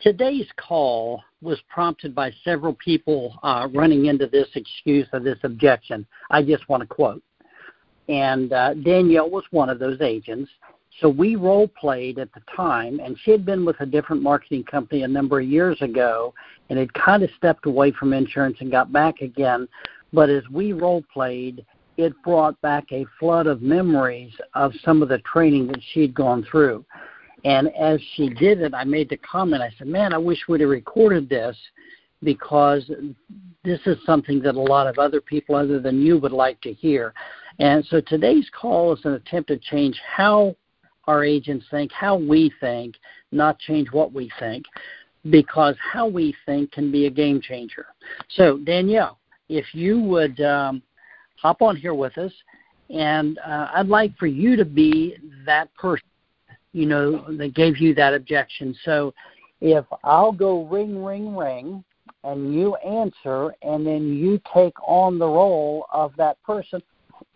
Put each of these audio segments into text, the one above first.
Today's call was prompted by several people uh, running into this excuse or this objection. I just want to quote. And uh, Danielle was one of those agents. So we role played at the time, and she had been with a different marketing company a number of years ago and had kind of stepped away from insurance and got back again. But as we role played, it brought back a flood of memories of some of the training that she'd gone through. And as she did it, I made the comment, I said, Man, I wish we'd have recorded this because this is something that a lot of other people other than you would like to hear. And so today's call is an attempt to change how our agents think, how we think, not change what we think, because how we think can be a game changer. So, Danielle, if you would um, hop on here with us, and uh, I'd like for you to be that person, you know, that gave you that objection. So, if I'll go ring, ring, ring, and you answer, and then you take on the role of that person,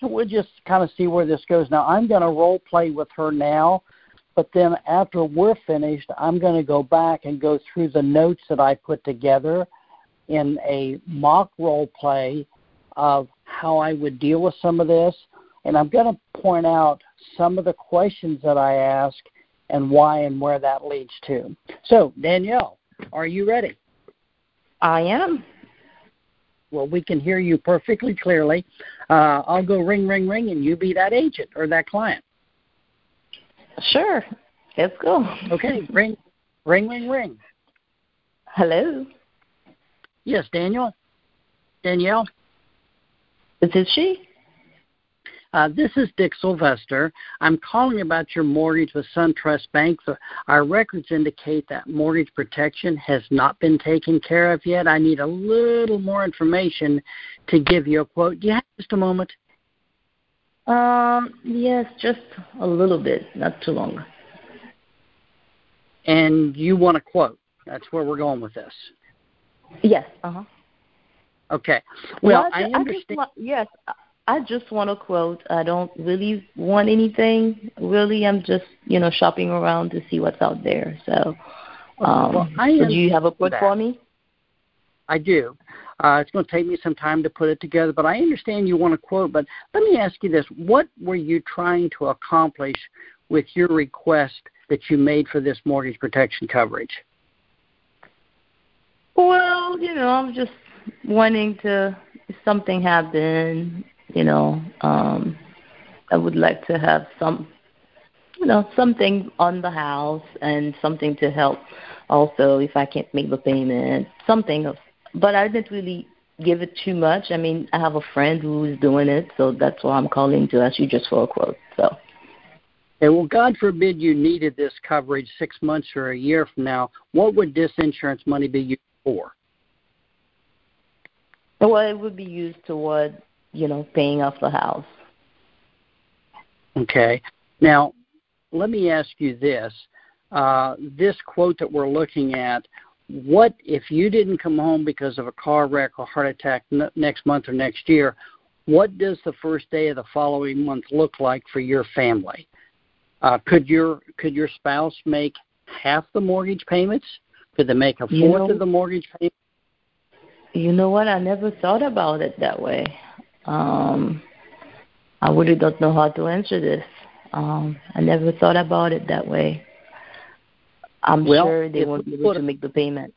we'll just kind of see where this goes. Now, I'm going to role play with her now, but then after we're finished, I'm going to go back and go through the notes that I put together in a mock role play of how I would deal with some of this. And I'm going to point out some of the questions that I ask and why and where that leads to. So, Danielle, are you ready? I am. Well, we can hear you perfectly clearly. Uh, I'll go ring, ring, ring, and you be that agent or that client. Sure. Let's go. Okay, ring, ring, ring, ring. Hello. Yes, Daniel. Danielle. Is it she? Uh, this is Dick Sylvester. I'm calling about your mortgage with SunTrust Bank. Our records indicate that mortgage protection has not been taken care of yet. I need a little more information to give you a quote. Do you have just a moment? Um, yes, just a little bit, not too long. And you want a quote? That's where we're going with this. Yes. Uh huh. Okay. Well, well I, I, understand. I just, yes, I just want a quote. I don't really want anything. Really, I'm just you know shopping around to see what's out there. So, um, well, I so do you have a quote that. for me? I do. Uh, it's going to take me some time to put it together, but I understand you want a quote. But let me ask you this: What were you trying to accomplish with your request that you made for this mortgage protection coverage? Well, you know, I'm just wanting to if something happen you know um i would like to have some you know something on the house and something to help also if i can't make the payment something of but i didn't really give it too much i mean i have a friend who is doing it so that's why i'm calling to ask you just for a quote so and well, God forbid you needed this coverage six months or a year from now. What would this insurance money be used for? Well, it would be used toward you know, paying off the house. Okay. Now, let me ask you this. Uh, this quote that we're looking at, what if you didn't come home because of a car wreck or heart attack n- next month or next year? What does the first day of the following month look like for your family? Uh, could your could your spouse make half the mortgage payments? Could they make a fourth you know, of the mortgage payments? You know what? I never thought about it that way. Um, I really don't know how to answer this. Um, I never thought about it that way. I'm well, sure they won't be able to make the payment.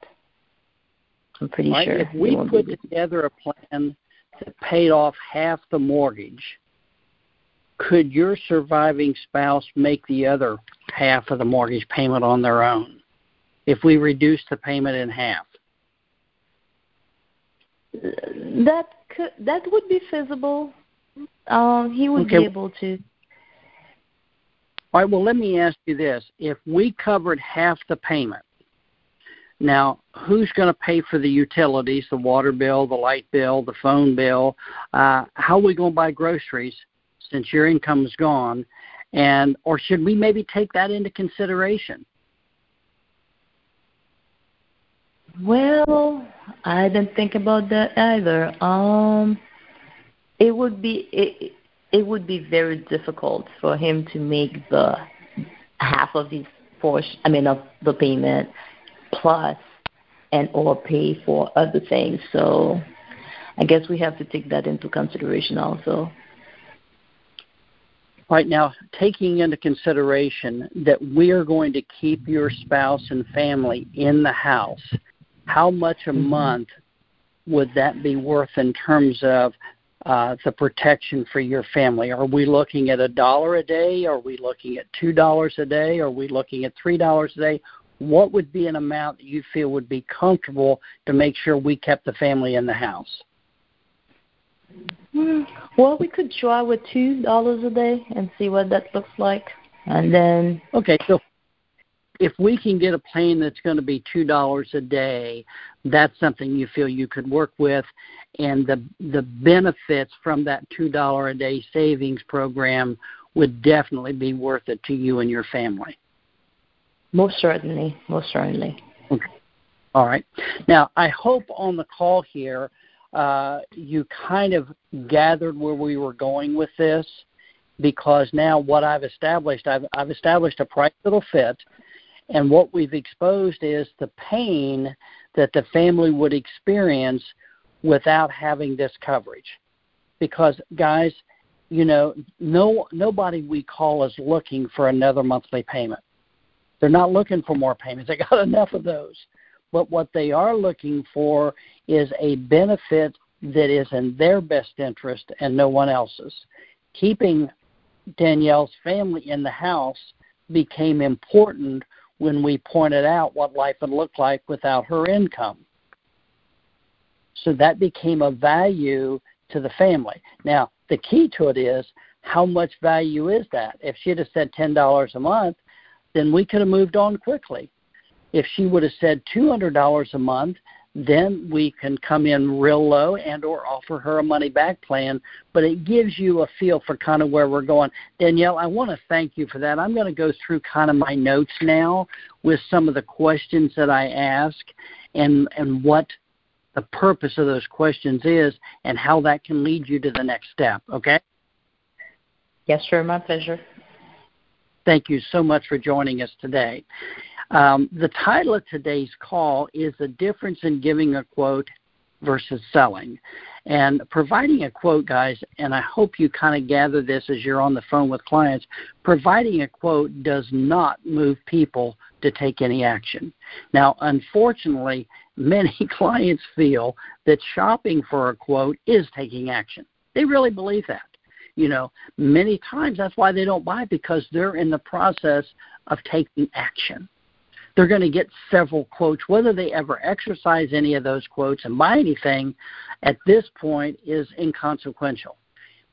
I'm pretty right, sure. If we put together a plan that paid off half the mortgage, could your surviving spouse make the other half of the mortgage payment on their own if we reduce the payment in half? That could that would be feasible. Um, he would okay. be able to. All right. Well, let me ask you this: If we covered half the payment, now who's going to pay for the utilities, the water bill, the light bill, the phone bill? Uh, how are we going to buy groceries since your income is gone? And or should we maybe take that into consideration? Well, I didn't think about that either. Um, it would be it, it would be very difficult for him to make the half of his portion. I mean, of the payment plus and or pay for other things. So I guess we have to take that into consideration also. Right now, taking into consideration that we are going to keep your spouse and family in the house, how much a mm-hmm. month would that be worth in terms of uh, the protection for your family? Are we looking at a dollar a day? Are we looking at two dollars a day? Are we looking at three dollars a day? What would be an amount that you feel would be comfortable to make sure we kept the family in the house? Hmm, well, we could try with two dollars a day and see what that looks like, and then. Okay, so if we can get a plane that's going to be two dollars a day, that's something you feel you could work with, and the the benefits from that two dollar a day savings program would definitely be worth it to you and your family. Most certainly, most certainly. Okay. All right. Now, I hope on the call here uh, you kind of gathered where we were going with this because now what I've established, I've, I've established a price that'll fit, and what we've exposed is the pain that the family would experience without having this coverage. Because guys, you know, no nobody we call is looking for another monthly payment. They're not looking for more payments. They got enough of those. But what they are looking for is a benefit that is in their best interest and no one else's. Keeping Danielle's family in the house became important when we pointed out what life would look like without her income. So that became a value to the family. Now, the key to it is how much value is that? If she'd have said $10 a month, then we could have moved on quickly. If she would have said $200 a month, then we can come in real low and or offer her a money back plan. But it gives you a feel for kind of where we're going. Danielle i want to thank you for that. I'm going to go through kind of my notes now with some of the questions that i ask and and what the purpose of those questions is and how that can lead you to the next step okay? Yes sir. My pleasure. Thank you so much for joining us today um, the title of today's call is The Difference in Giving a Quote versus Selling. And providing a quote, guys, and I hope you kind of gather this as you're on the phone with clients, providing a quote does not move people to take any action. Now, unfortunately, many clients feel that shopping for a quote is taking action. They really believe that. You know, many times that's why they don't buy because they're in the process of taking action they're going to get several quotes. Whether they ever exercise any of those quotes and buy anything at this point is inconsequential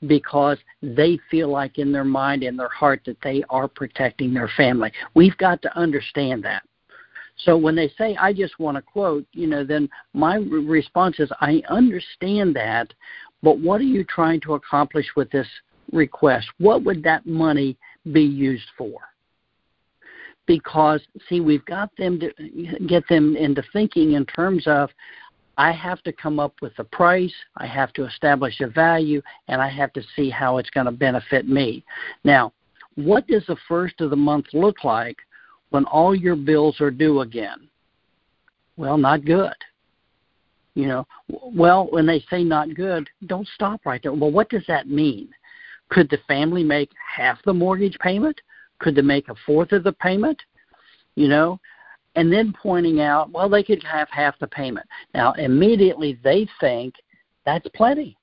because they feel like in their mind and their heart that they are protecting their family. We've got to understand that. So when they say, I just want a quote, you know, then my response is, I understand that, but what are you trying to accomplish with this request? What would that money be used for? Because see we've got them to get them into thinking in terms of I have to come up with a price, I have to establish a value, and I have to see how it's going to benefit me. Now, what does the first of the month look like when all your bills are due again? Well, not good. You know, well, when they say not good, don't stop right there. Well, what does that mean? Could the family make half the mortgage payment? Could they make a fourth of the payment? You know, and then pointing out, well, they could have half the payment. Now, immediately they think that's plenty.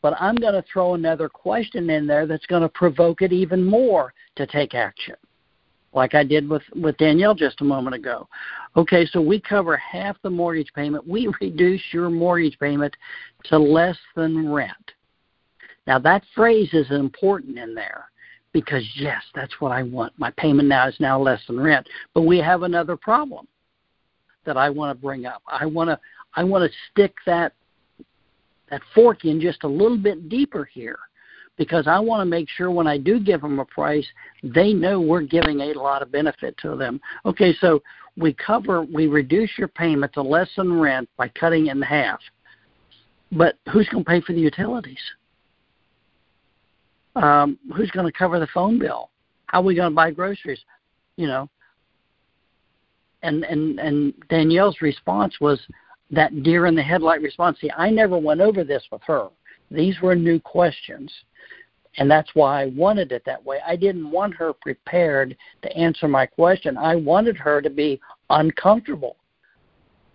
But I'm going to throw another question in there that's going to provoke it even more to take action, like I did with, with Danielle just a moment ago. Okay, so we cover half the mortgage payment. We reduce your mortgage payment to less than rent. Now, that phrase is important in there because yes, that's what I want. My payment now is now less than rent. But we have another problem that I want to bring up. I want to I want to stick that that fork in just a little bit deeper here because I want to make sure when I do give them a price, they know we're giving a lot of benefit to them. Okay, so we cover, we reduce your payment to less than rent by cutting it in half. But who's going to pay for the utilities? Um, who's going to cover the phone bill? How are we going to buy groceries? You know. and and and Danielle's response was that deer in the headlight response. See, I never went over this with her. These were new questions. And that's why I wanted it that way. I didn't want her prepared to answer my question. I wanted her to be uncomfortable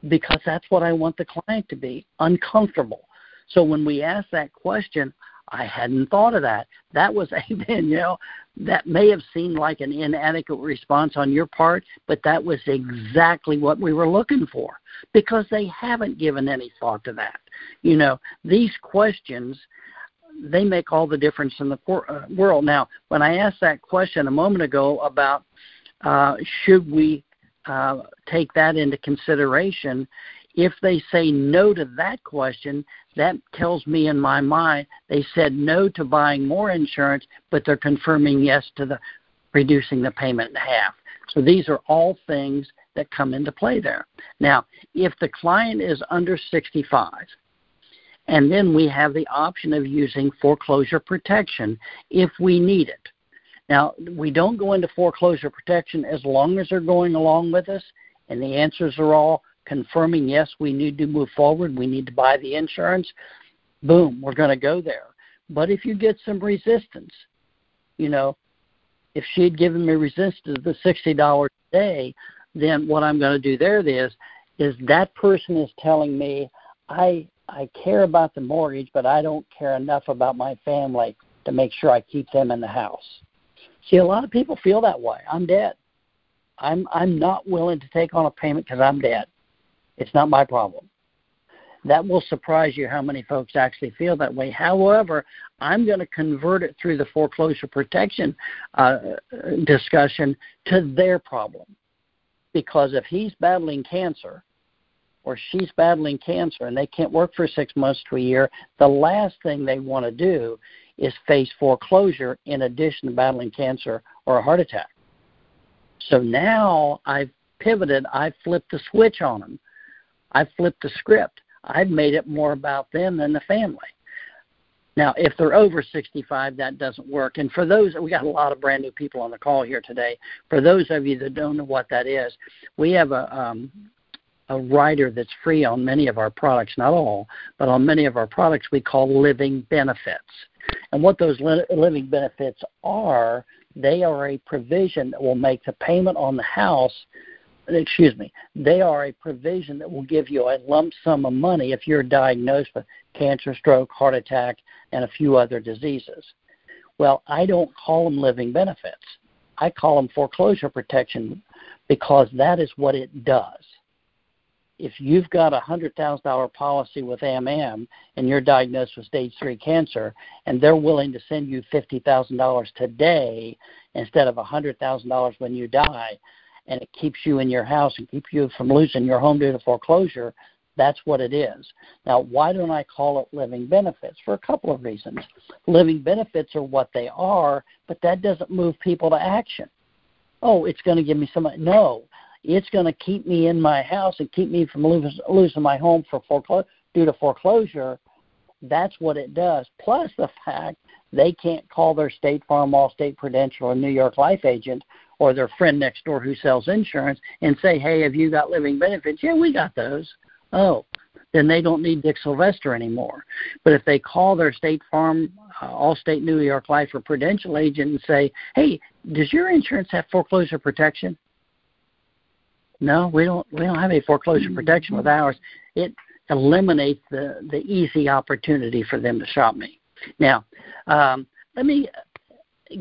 because that's what I want the client to be uncomfortable. So when we asked that question, I hadn't thought of that. That was a Danielle. That may have seemed like an inadequate response on your part, but that was exactly what we were looking for because they haven't given any thought to that. You know, these questions they make all the difference in the uh, world. Now, when I asked that question a moment ago about uh, should we uh, take that into consideration, if they say no to that question, that tells me in my mind they said no to buying more insurance, but they're confirming yes to the reducing the payment in half. So these are all things that come into play there. Now, if the client is under 65, and then we have the option of using foreclosure protection if we need it. Now, we don't go into foreclosure protection as long as they're going along with us, and the answers are all confirming yes, we need to move forward, we need to buy the insurance. Boom, we're going to go there. But if you get some resistance, you know, if she had given me resistance the sixty dollars a day, then what I'm going to do there is is that person is telling me I I care about the mortgage, but I don't care enough about my family to make sure I keep them in the house. See, a lot of people feel that way. I'm dead. I'm I'm not willing to take on a payment because I'm dead. It's not my problem. That will surprise you how many folks actually feel that way. However, I'm going to convert it through the foreclosure protection uh, discussion to their problem. Because if he's battling cancer or she's battling cancer and they can't work for six months to a year, the last thing they want to do is face foreclosure in addition to battling cancer or a heart attack. So now I've pivoted, I've flipped the switch on them. I've flipped the script. I've made it more about them than the family. Now, if they're over 65, that doesn't work. And for those, we got a lot of brand new people on the call here today. For those of you that don't know what that is, we have a um, a rider that's free on many of our products, not all, but on many of our products we call living benefits. And what those li- living benefits are, they are a provision that will make the payment on the house excuse me, they are a provision that will give you a lump sum of money if you're diagnosed with cancer, stroke, heart attack, and a few other diseases. Well, I don't call them living benefits. I call them foreclosure protection because that is what it does if you've got a hundred thousand dollar policy with AMM and you're diagnosed with stage three cancer, and they're willing to send you fifty thousand dollars today instead of a hundred thousand dollars when you die, and it keeps you in your house and keeps you from losing your home due to foreclosure, that's what it is. Now, why don't I call it living benefits? For a couple of reasons. Living benefits are what they are, but that doesn't move people to action. Oh, it's going to give me some. No, it's going to keep me in my house and keep me from losing, losing my home for foreclosure due to foreclosure. That's what it does. Plus the fact they can't call their State Farm, Allstate Prudential, or New York Life agent or their friend next door who sells insurance and say, "Hey, have you got living benefits?" Yeah, we got those. Oh, then they don't need Dick Sylvester anymore. But if they call their State Farm, uh, Allstate, New York Life, or Prudential agent and say, "Hey, does your insurance have foreclosure protection?" No, we don't. We don't have any foreclosure protection with ours. It eliminates the the easy opportunity for them to shop me. Now, um, let me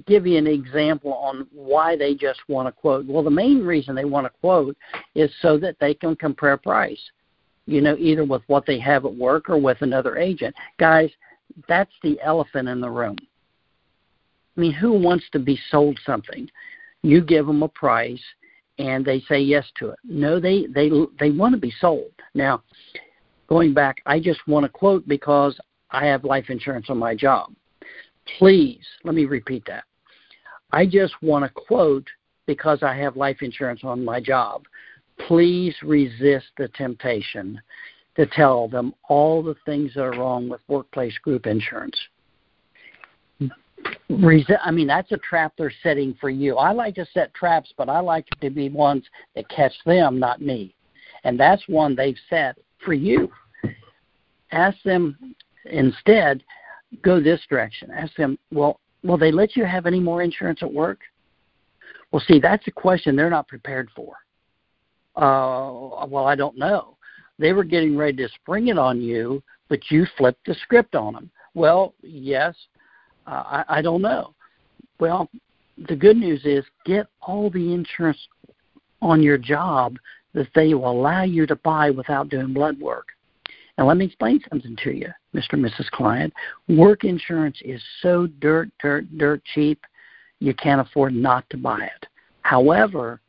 give you an example on why they just want to quote. Well, the main reason they want to quote is so that they can compare price. You know, either with what they have at work or with another agent. Guys, that's the elephant in the room. I mean, who wants to be sold something? You give them a price and they say yes to it. No, they they they want to be sold. Now, going back, I just want to quote because I have life insurance on my job. Please, let me repeat that. I just want to quote because I have life insurance on my job. Please resist the temptation to tell them all the things that are wrong with workplace group insurance. I mean, that's a trap they're setting for you. I like to set traps, but I like to be ones that catch them, not me. And that's one they've set for you. Ask them instead, go this direction. Ask them, well, will they let you have any more insurance at work? Well, see, that's a question they're not prepared for. Uh, well, I don't know. They were getting ready to spring it on you, but you flipped the script on them. Well, yes, uh, I, I don't know. Well, the good news is get all the insurance on your job that they will allow you to buy without doing blood work. And let me explain something to you, Mr. and Mrs. Client. Work insurance is so dirt, dirt, dirt cheap, you can't afford not to buy it. However,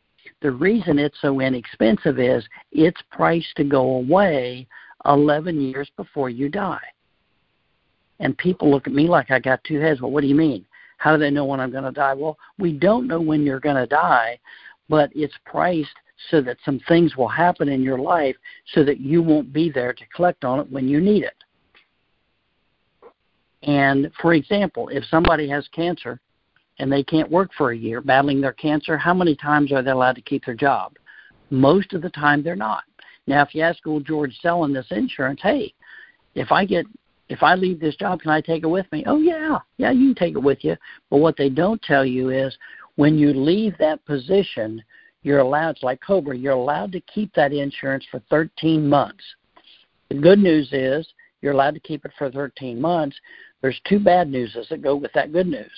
the reason it's so inexpensive is it's priced to go away 11 years before you die. And people look at me like I got two heads. Well, what do you mean? How do they know when I'm going to die? Well, we don't know when you're going to die, but it's priced so that some things will happen in your life so that you won't be there to collect on it when you need it. And for example, if somebody has cancer and they can't work for a year battling their cancer, how many times are they allowed to keep their job? Most of the time they're not. Now, if you ask old George selling this insurance, hey, if I get if I leave this job, can I take it with me? Oh yeah, yeah, you can take it with you. But what they don't tell you is when you leave that position, you're allowed, it's like Cobra, you're allowed to keep that insurance for 13 months. The good news is you're allowed to keep it for 13 months. There's two bad news that go with that good news.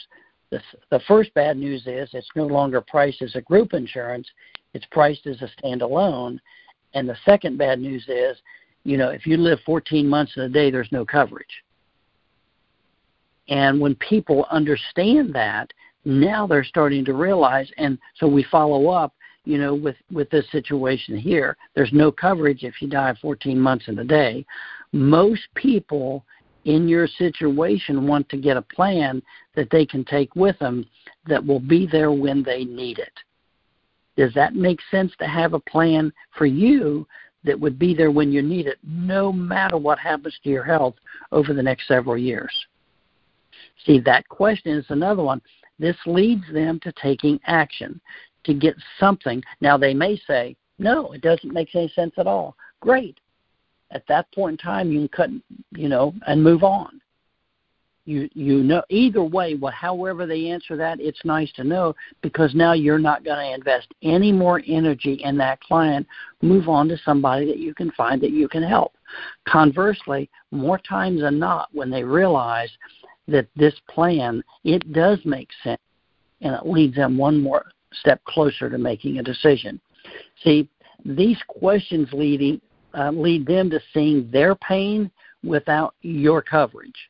The, the first bad news is it's no longer priced as a group insurance, it's priced as a standalone. And the second bad news is, you know, if you live 14 months in a day, there's no coverage. And when people understand that, now they're starting to realize, and so we follow up you know, with with this situation here. There's no coverage if you die 14 months in a day. Most people in your situation want to get a plan that they can take with them that will be there when they need it. Does that make sense to have a plan for you that would be there when you need it, no matter what happens to your health over the next several years? See, that question is another one. This leads them to taking action to get something. Now they may say, no, it doesn't make any sense at all. Great. At that point in time, you can cut, you know, and move on. You you know either way, well, however they answer that, it's nice to know because now you're not going to invest any more energy in that client. Move on to somebody that you can find that you can help. Conversely, more times than not, when they realize that this plan it does make sense and it leads them one more step closer to making a decision. See, these questions leading uh, lead them to seeing their pain without your coverage.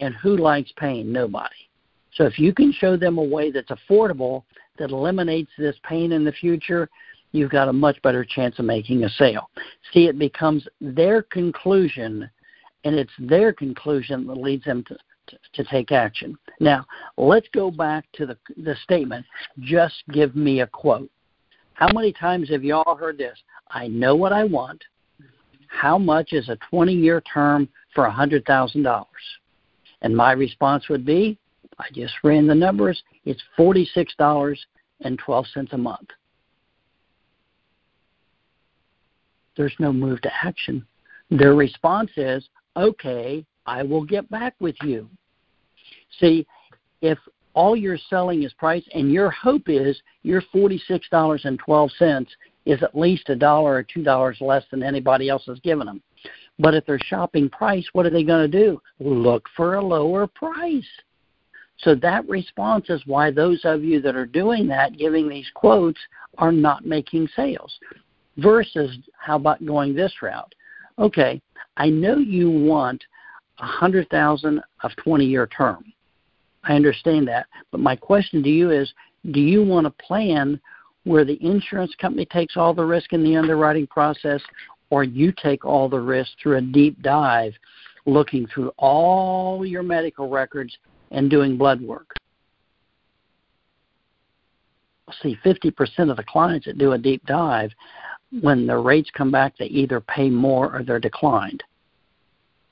And who likes pain? Nobody. So if you can show them a way that's affordable that eliminates this pain in the future, you've got a much better chance of making a sale. See, it becomes their conclusion, and it's their conclusion that leads them to, to, take action. Now, let's go back to the, the statement just give me a quote. How many times have you all heard this? I know what I want. How much is a 20 year term for $100,000? And my response would be I just ran the numbers. It's $46.12 a month. There's no move to action. Their response is, okay, I will get back with you. See, if all you're selling is price and your hope is your $46.12 is at least a dollar or two dollars less than anybody else has given them. But if they're shopping price, what are they going to do? Look for a lower price. So that response is why those of you that are doing that, giving these quotes, are not making sales. Versus, how about going this route? Okay, I know you want a hundred thousand of twenty year term. I understand that. But my question to you is do you want a plan where the insurance company takes all the risk in the underwriting process or you take all the risk through a deep dive looking through all your medical records and doing blood work? See, 50% of the clients that do a deep dive, when the rates come back, they either pay more or they're declined.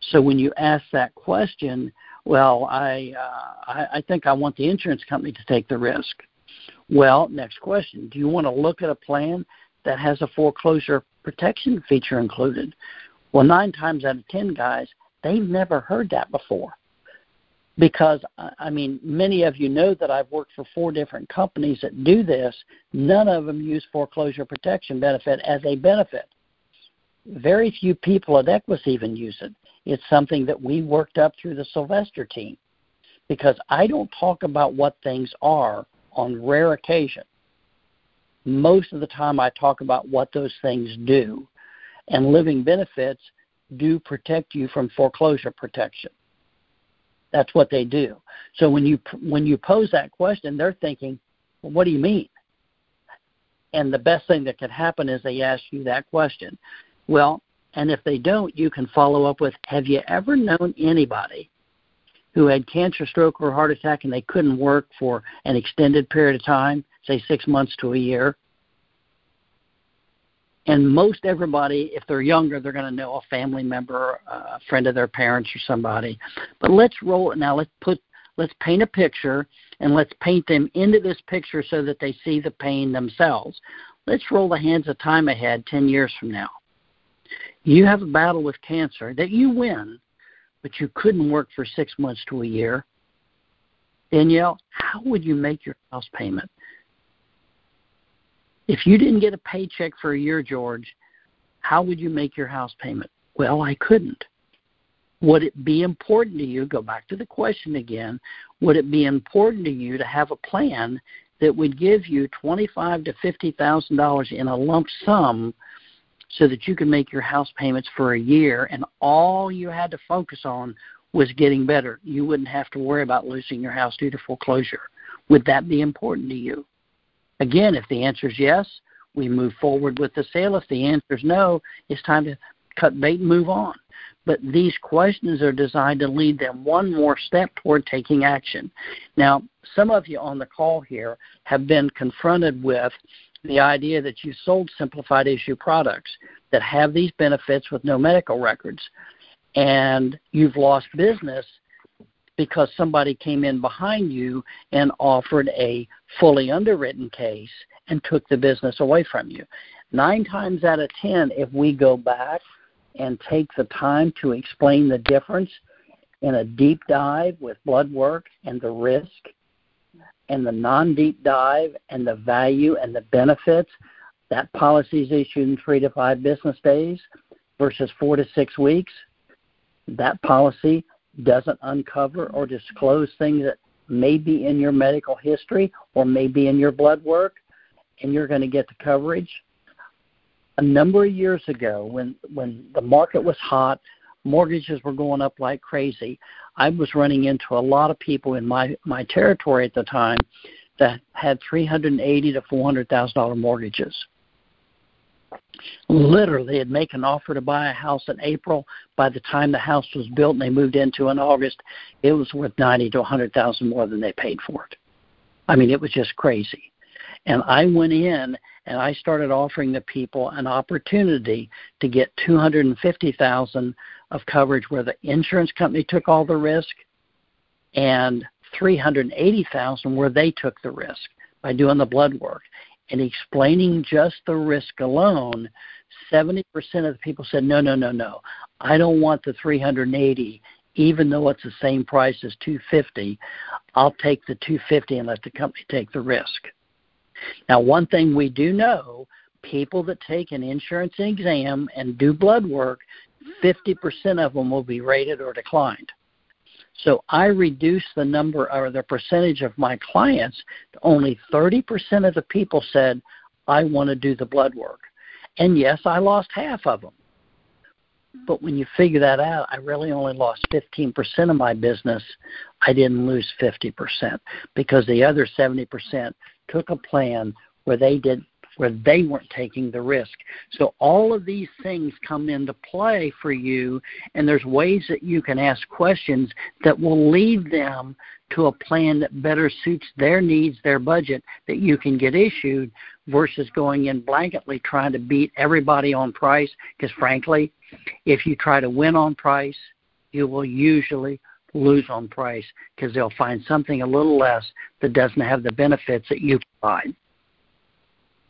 So when you ask that question, Well, I, uh, I I think I want the insurance company to take the risk. Well, next question: Do you want to look at a plan that has a foreclosure protection feature included? Well, nine times out of ten guys, they've never heard that before because I mean, many of you know that I've worked for four different companies that do this. None of them use foreclosure protection benefit as a benefit. Very few people at Equis even use it. It's something that we worked up through the Sylvester team because I don't talk about what things are on rare occasion. Most of the time, I talk about what those things do. And living benefits do protect you from foreclosure protection. That's what they do. So when you when you pose that question, they're thinking, well, "What do you mean?" And the best thing that could happen is they ask you that question. Well, and if they don't, you can follow up with, "Have you ever known anybody who had cancer, stroke, or heart attack and they couldn't work for an extended period of time, say six months to a year?" and most everybody, if they're younger, they're going to know a family member, a friend of their parents, or somebody. But let's roll it now. Let's put let's paint a picture and let's paint them into this picture so that they see the pain themselves. Let's roll the hands of time ahead 10 years from now. You have a battle with cancer that you win, but you couldn't work for six months to a year. Danielle, how would you make your house payment? If you didn't get a paycheck for a year, George, how would you make your house payment? Well, I couldn't. Would it be important to you, go back to the question again, would it be important to you to have a plan that would give you twenty-five to fifty thousand dollars in a lump sum so that you could make your house payments for a year and all you had to focus on was getting better. You wouldn't have to worry about losing your house due to foreclosure. Would that be important to you? Again, if the answer is yes, we move forward with the sale. If the answer is no, it's time to cut bait and move on. But these questions are designed to lead them one more step toward taking action. Now, some of you on the call here have been confronted with the idea that you sold simplified issue products that have these benefits with no medical records, and you've lost business because somebody came in behind you and offered a fully underwritten case and took the business away from you. Nine times out of ten, if we go back and take the time to explain the difference in a deep dive with blood work and the risk and the non deep dive and the value and the benefits, that policy is issued in three to five business days versus four to six weeks. That policy doesn't uncover or disclose things that may be in your medical history or may be in your blood work, and you're going to get the coverage. A number of years ago, when when the market was hot, mortgages were going up like crazy. I was running into a lot of people in my my territory at the time that had three hundred and eighty to four hundred thousand dollar mortgages literally they'd make an offer to buy a house in April. By the time the house was built and they moved into in August, it was worth ninety to a hundred thousand more than they paid for it. I mean, it was just crazy. And I went in and I started offering the people an opportunity to get two hundred and fifty thousand of coverage where the insurance company took all the risk and three hundred and eighty thousand where they took the risk by doing the blood work and explaining just the risk alone, 70% of the people said, no, no, no, no. I don't want the 380, even though it's the same price as 250. I'll take the 250 and let the company take the risk. Now, one thing we do know, people that take an insurance exam and do blood work, 50% of them will be rated or declined. So I reduced the number or the percentage of my clients to only 30% of the people said, I want to do the blood work. And yes, I lost half of them. But when you figure that out, I really only lost 15% of my business. I didn't lose 50% because the other 70% took a plan where they did where they weren't taking the risk. So all of these things come into play for you, and there's ways that you can ask questions that will lead them to a plan that better suits their needs, their budget, that you can get issued versus going in blanketly trying to beat everybody on price. Because frankly, if you try to win on price, you will usually lose on price because they'll find something a little less that doesn't have the benefits that you provide.